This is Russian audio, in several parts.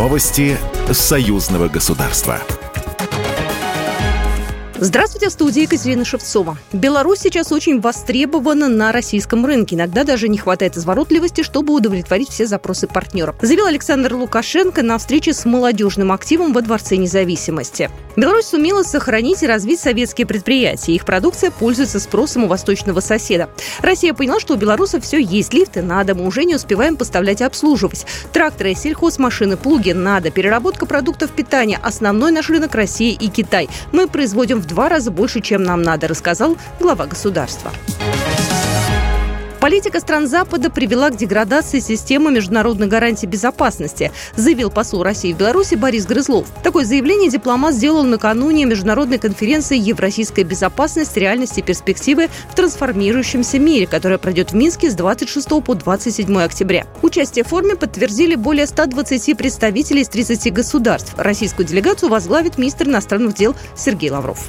Новости союзного государства. Здравствуйте, в студии Екатерина Шевцова. Беларусь сейчас очень востребована на российском рынке. Иногда даже не хватает изворотливости, чтобы удовлетворить все запросы партнеров. Заявил Александр Лукашенко на встрече с молодежным активом во Дворце независимости. Беларусь сумела сохранить и развить советские предприятия. Их продукция пользуется спросом у восточного соседа. Россия поняла, что у белорусов все есть. Лифты надо, мы уже не успеваем поставлять и обслуживать. Тракторы, сельхозмашины, плуги надо. Переработка продуктов питания. Основной наш рынок Россия и Китай. Мы производим в два раза больше, чем нам надо, рассказал глава государства. Политика стран Запада привела к деградации системы международной гарантии безопасности, заявил посол России в Беларуси Борис Грызлов. Такое заявление дипломат сделал накануне международной конференции «Евразийская безопасность. Реальности и перспективы в трансформирующемся мире», которая пройдет в Минске с 26 по 27 октября. Участие в форуме подтвердили более 120 представителей из 30 государств. Российскую делегацию возглавит министр иностранных дел Сергей Лавров.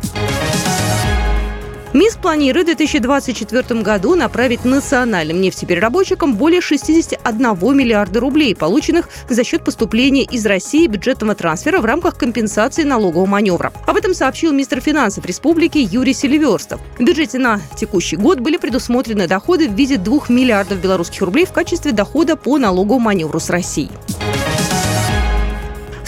МИС планирует в 2024 году направить национальным нефтепереработчикам более 61 миллиарда рублей, полученных за счет поступления из России бюджетного трансфера в рамках компенсации налогового маневра. Об этом сообщил министр финансов республики Юрий Селиверстов. В бюджете на текущий год были предусмотрены доходы в виде 2 миллиардов белорусских рублей в качестве дохода по налоговому маневру с Россией.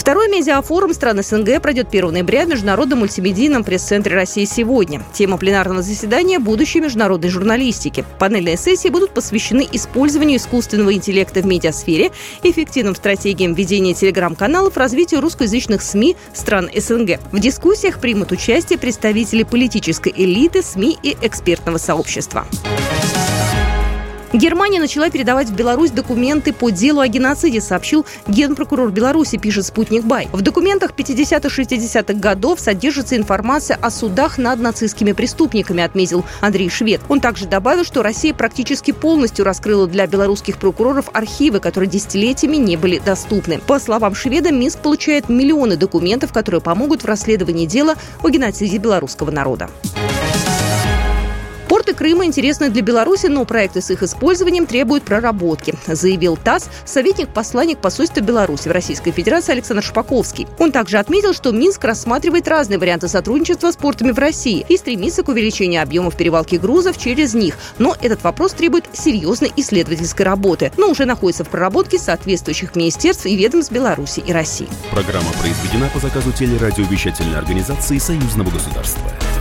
Второй медиафорум стран СНГ пройдет 1 ноября в Международном мультимедийном пресс-центре России сегодня. Тема пленарного заседания – будущее международной журналистики. Панельные сессии будут посвящены использованию искусственного интеллекта в медиасфере, эффективным стратегиям ведения телеграм-каналов, развитию русскоязычных СМИ стран СНГ. В дискуссиях примут участие представители политической элиты, СМИ и экспертного сообщества. Германия начала передавать в Беларусь документы по делу о геноциде, сообщил генпрокурор Беларуси, пишет «Спутник Бай». В документах 50-60-х годов содержится информация о судах над нацистскими преступниками, отметил Андрей Швед. Он также добавил, что Россия практически полностью раскрыла для белорусских прокуроров архивы, которые десятилетиями не были доступны. По словам Шведа, Минск получает миллионы документов, которые помогут в расследовании дела о геноциде белорусского народа. Крыма интересны для Беларуси, но проекты с их использованием требуют проработки, заявил ТАСС советник-посланник посольства Беларуси в Российской Федерации Александр Шпаковский. Он также отметил, что Минск рассматривает разные варианты сотрудничества с портами в России и стремится к увеличению объемов перевалки грузов через них. Но этот вопрос требует серьезной исследовательской работы, но уже находится в проработке соответствующих министерств и ведомств Беларуси и России. Программа произведена по заказу телерадиовещательной организации Союзного государства.